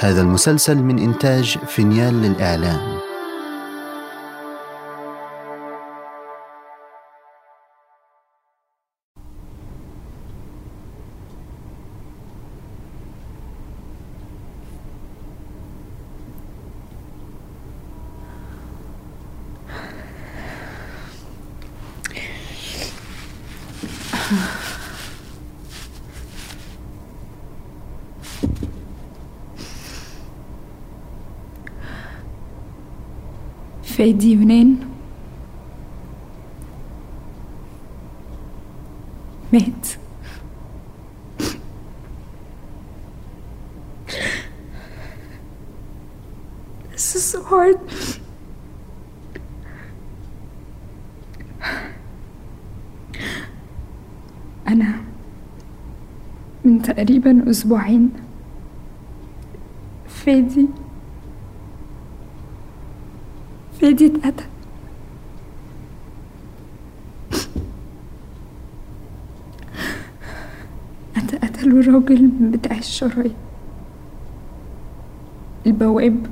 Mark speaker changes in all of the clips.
Speaker 1: هذا المسلسل من إنتاج فينيال للإعلام.
Speaker 2: فادي يونان مات This is so hard. أنا من تقريبا أسبوعين. فادي. فادي اتقتل قتلوا الراجل بتاع الشرايط البواب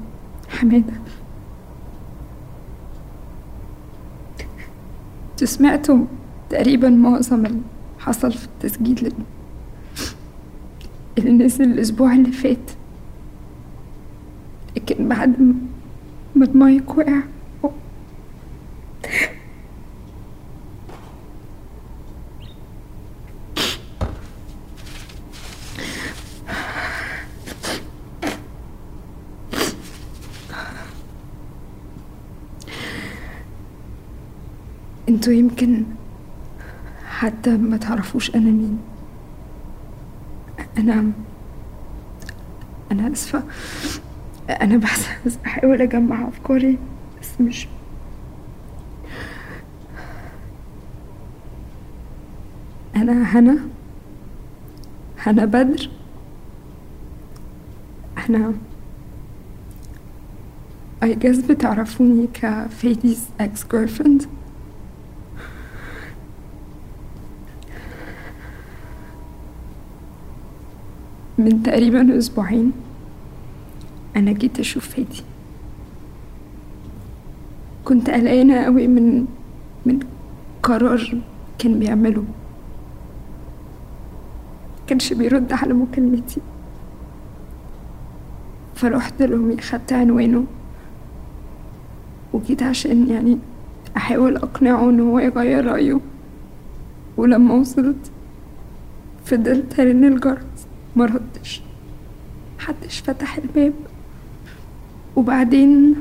Speaker 2: أنتوا سمعتوا تقريبا معظم اللي حصل في التسجيل اللي نزل الأسبوع اللي فات لكن بعد ما المايك وقع أنتوا يمكن حتى ما تعرفوش أنا مين. أنا أنا آسفة. أنا بس بحاول أجمع أفكاري بس مش أنا هنا. هنا بدر. أنا I guess بتعرفوني كفادي's ex girlfriend من تقريبا أسبوعين. أنا جيت أشوف فادي. كنت قلقانة قوي من من قرار كان بيعمله. كانش بيرد على مكالمتي. فرحت لأمي خدت عنوانه. وجيت عشان يعني أحاول أقنعه إن هو يغير رأيه. ولما وصلت فضلت أرن الجرس. مردش محدش فتح الباب. وبعدين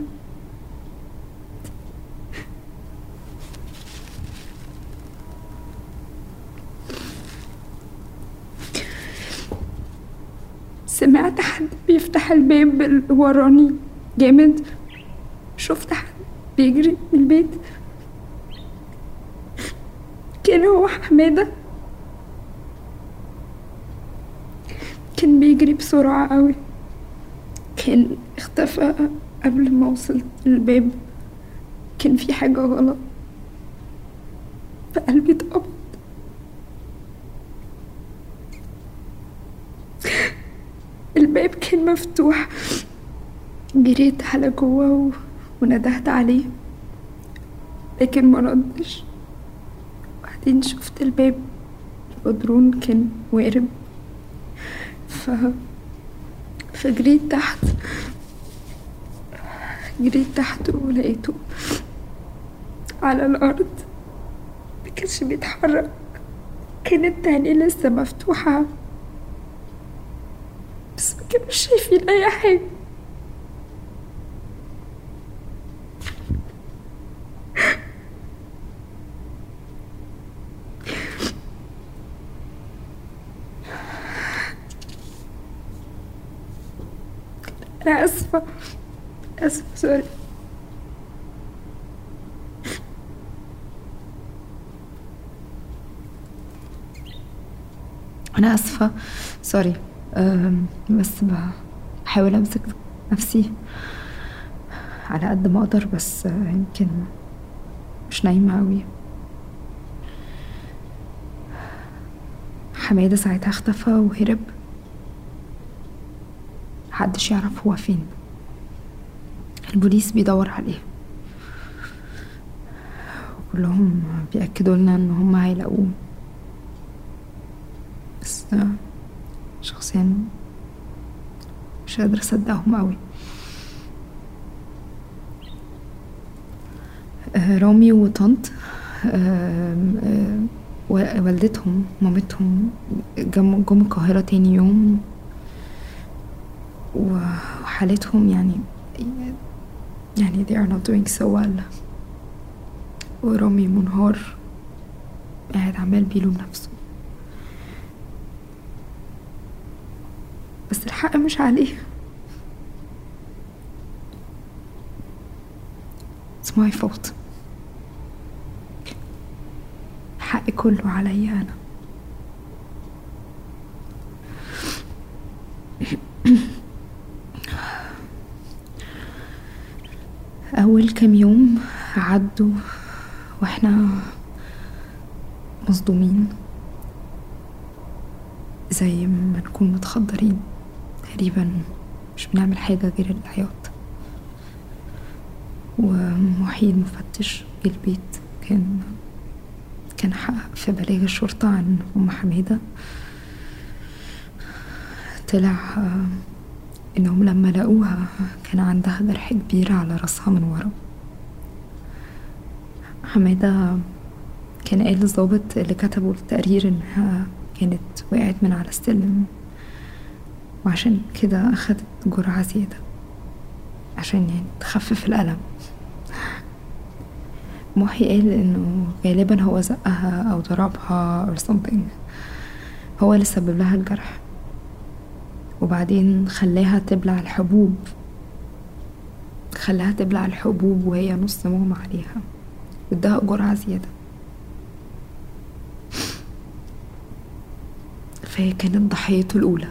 Speaker 2: سمعت حد بيفتح الباب اللي وراني. جامد. شفت حد بيجري من البيت. كان هو حمادة. كان بيجري بسرعة قوي. كان اختفى قبل ما وصلت الباب. كان في حاجة غلط. فقلبي اتقبض. الباب كان مفتوح. جريت على جوه و... وندهت عليه. لكن ما ردش. وبعدين شفت الباب. البدرون كان وارب فجريت تحت. جريت تحت ولقيته على الأرض. مكانش بيتحرك. كانت عينيه لسه مفتوحة. بس مكانوش شايفين أي حاجة. أنا آسفة. آسفة سوري. أنا آسفة. سوري. بس بحاول أمسك نفسي على قد ما أقدر بس يمكن مش نايمة أوي. حمادة ساعتها اختفى وهرب. محدش يعرف هو فين. البوليس بيدور عليه. وكلهم بيأكدوا لنا إن هم هيلاقوه. بس شخصيا مش قادرة أصدقهم قوي آه، رامي وطنط آه، و- والدتهم مامتهم جم القاهرة تاني يوم. وحالتهم يعني يعني they are not doing so well. ورامي منهار قاعد عمال بيلوم نفسه. بس الحق مش عليه. It's my fault. الحق كله عليا أنا. أول كام يوم عدوا وإحنا مصدومين. زي ما نكون متخدرين. تقريبا مش بنعمل حاجة غير العياط ووحيد مفتش جه البيت. كان كان حقق في بلاغ الشرطة عن أم حميدة. طلع إنهم لما لقوها كان عندها جرح كبير على راسها من ورا. حمادة كان قال للظابط اللي كتبوا التقرير إنها كانت وقعت من على السلم وعشان كده أخدت جرعة زيادة عشان يعني تخفف الألم. محي قال إنه غالبا هو زقها أو ضربها or something. هو اللي سبب لها الجرح. وبعدين خلاها تبلع الحبوب. خلاها تبلع الحبوب وهي نص مغمى عليها. واداها جرعة زيادة. فهي كانت ضحيته الأولى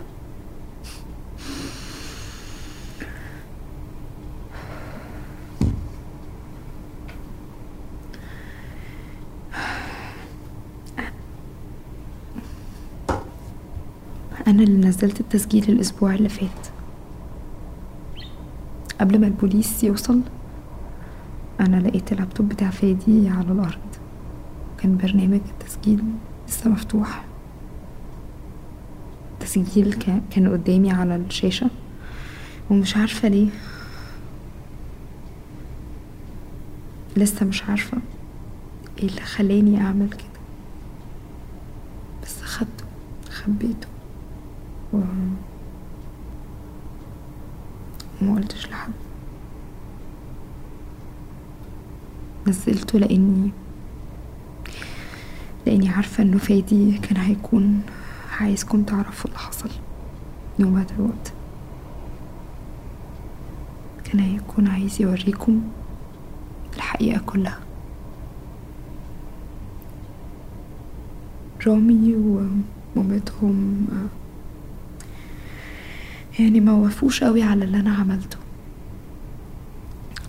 Speaker 2: أنا اللي نزلت التسجيل الأسبوع اللي فات. قبل ما البوليس يوصل أنا لقيت اللابتوب بتاع فادي على الأرض. كان برنامج التسجيل لسه مفتوح. التسجيل كا- كان قدامي على الشاشة ومش عارفة ليه. لسه مش عارفة إيه اللي خلاني أعمل كده. بس أخدته خبيته. و قلتش لحد. نزلته لاني لأني عارفة إنه فادي كان هيكون عايزكم تعرفوا اللي حصل. No matter what. كان هيكون عايز يوريكم الحقيقة كلها. رامي ومامتهم آه، يعني ما وافوش قوي على اللي أنا عملته.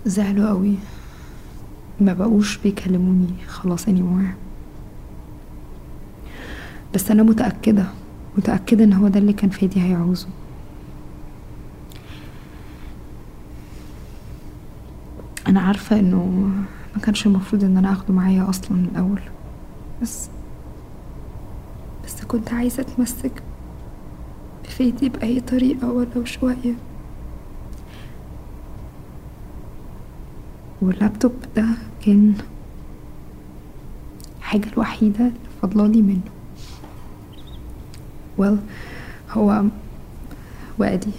Speaker 2: زعلوا قوي. ما بقوش بيكلموني خلاص anymore. بس أنا متأكدة متأكدة إن هو ده اللي كان فادي هيعوزه. أنا عارفة إنه ما كانش المفروض إن أنا آخده معايا أصلا من الأول. بس بس كنت عايزة أتمسك بفادي بأي طريقة ولو شوية. واللابتوب ده كان الحاجة الوحيدة اللي فضلالي منه. Well هو وأدي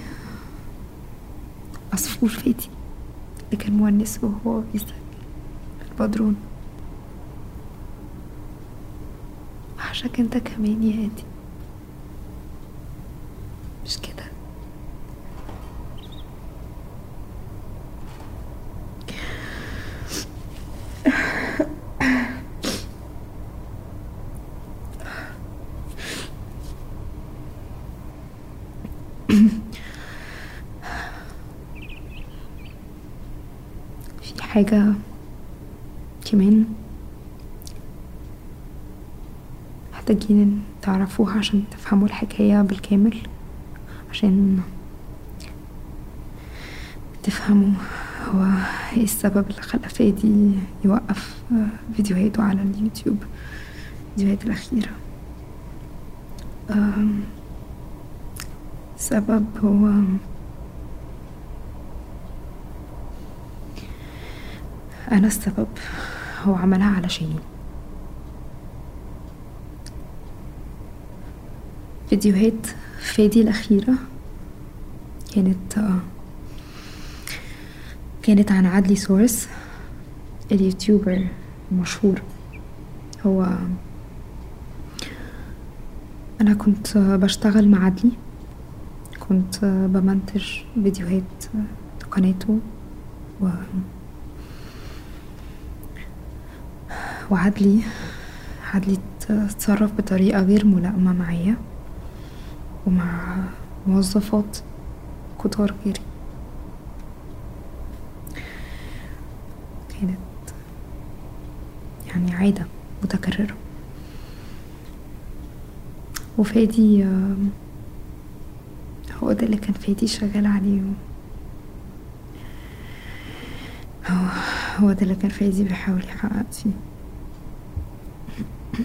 Speaker 2: عصفور فادي اللي كان مونس وهو بيسجل البدرون وحشك أنت كمان يا هادي مش كده في حاجة كمان محتاجين تعرفوها عشان تفهموا الحكاية بالكامل عشان تفهموا هو إيه السبب اللي خلى فادي يوقف فيديوهاته على اليوتيوب الفيديوهات الأخيرة. السبب هو أنا السبب هو عملها علشاني. فيديوهات فادي الأخيرة كانت كانت عن عدلي سورس اليوتيوبر المشهور هو أنا كنت بشتغل مع عدلي كنت بمنتج فيديوهات لقناته و وعدلي عدلي اتصرف بطريقة غير ملائمة معايا ومع موظفات كتار غيري. كانت يعني عادة متكررة. وفادي هو ده اللي كان فادي شغال عليه. هو ده اللي كان فادي بيحاول يحقق فيه في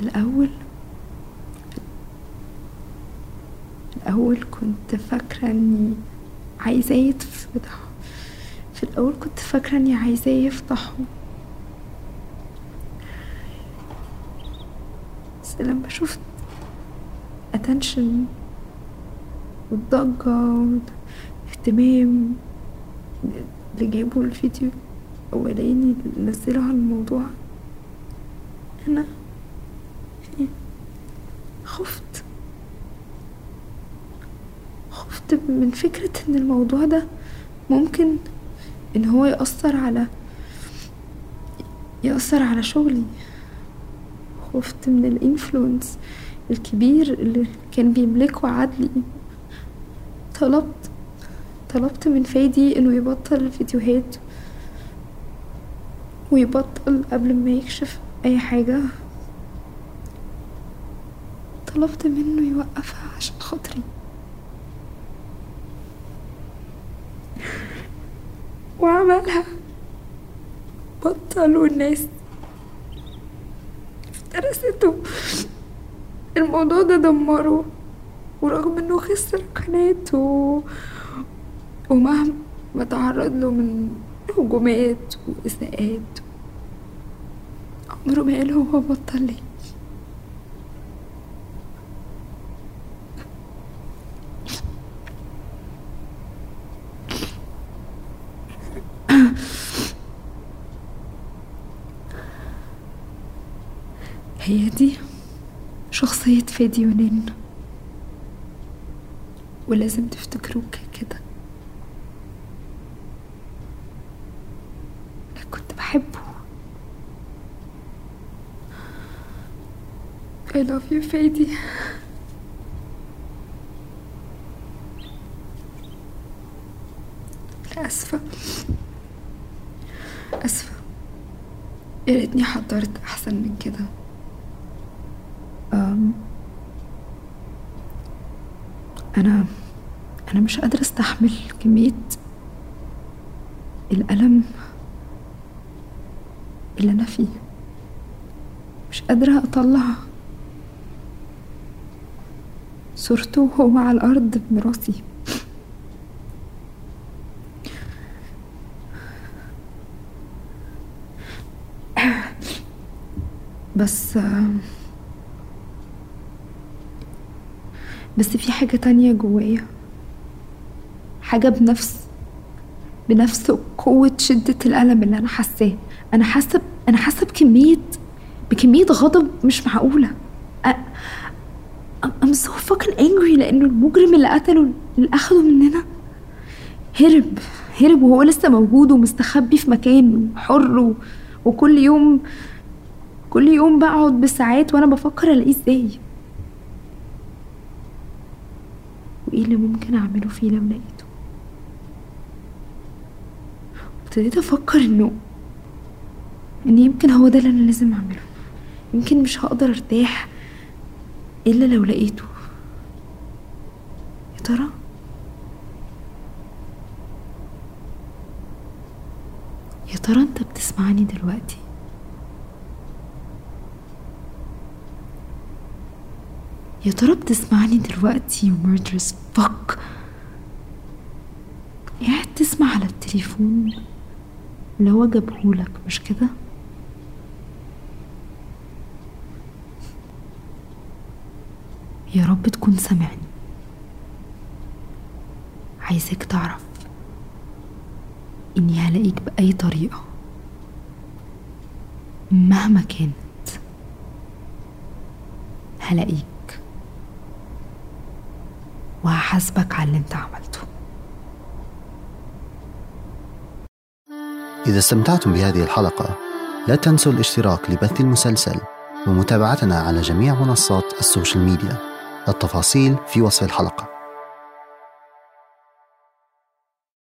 Speaker 2: الأول الأول كنت فاكرة إني عايزاه يتفتح في الأول كنت فاكرة إني عايزاه يفتحه بس لما شفت attention والضجة والاهتمام اللي جابوا الفيديو الأولاني اللي نزله عن الموضوع أنا خفت خفت من فكرة إن الموضوع ده ممكن إن هو يأثر على يأثر على شغلي. خفت من الإنفلونس الكبير اللي كان بيملكه عدلي طلبت طلبت من فادي إنه يبطل الفيديوهات ويبطل قبل ما يكشف أي حاجة. طلبت منه يوقفها عشان خاطري. وعملها. بطل والناس افترسته. الموضوع ده دمره. ورغم إنه خسر قناته. ومهما تعرض له من هجومات وإساءات عمره ما قال هو بطل ليه. هي دي شخصية فادي يونان ولازم تفتكروه كده. كنت بحبه. I love you فادي. أسفة. أسفة. يا ريتني حضرت أحسن من كده أم أنا أنا مش قادرة أستحمل كمية الألم اللي أنا فيه. مش قادرة أطلع صورته وهو على الأرض براسي بس بس في حاجة تانية جوايا. حاجة بنفس بنفس قوة شدة الألم اللي أنا حاساه. أنا حاسة أنا حاسة بكمية بكمية غضب مش معقولة. I'm so fucking angry لأنه المجرم اللي قتله اللي أخده مننا هرب هرب وهو لسه موجود ومستخبي في مكان حر و... وكل يوم كل يوم بقعد بالساعات وأنا بفكر ألاقيه إزاي. إيه اللي ممكن أعمله فيه لو لقيته. ابتديت أفكر إنه إن يمكن هو ده اللي أنا لازم أعمله. يمكن مش هقدر أرتاح إلا لو لقيته. يا ترى؟ يا ترى أنت بتسمعني دلوقتي؟ ترى بتسمعني دلوقتي ميردرس فك قاعد تسمع على التليفون؟ اللي هو جابهولك مش كده؟ يا رب تكون سامعني. عايزك تعرف إني هلاقيك بأي طريقة مهما كانت هلاقيك. وهحاسبك على اللي انت عملته.
Speaker 1: إذا استمتعتم بهذه الحلقة لا تنسوا الاشتراك لبث المسلسل ومتابعتنا على جميع منصات السوشيال ميديا. التفاصيل في وصف الحلقة.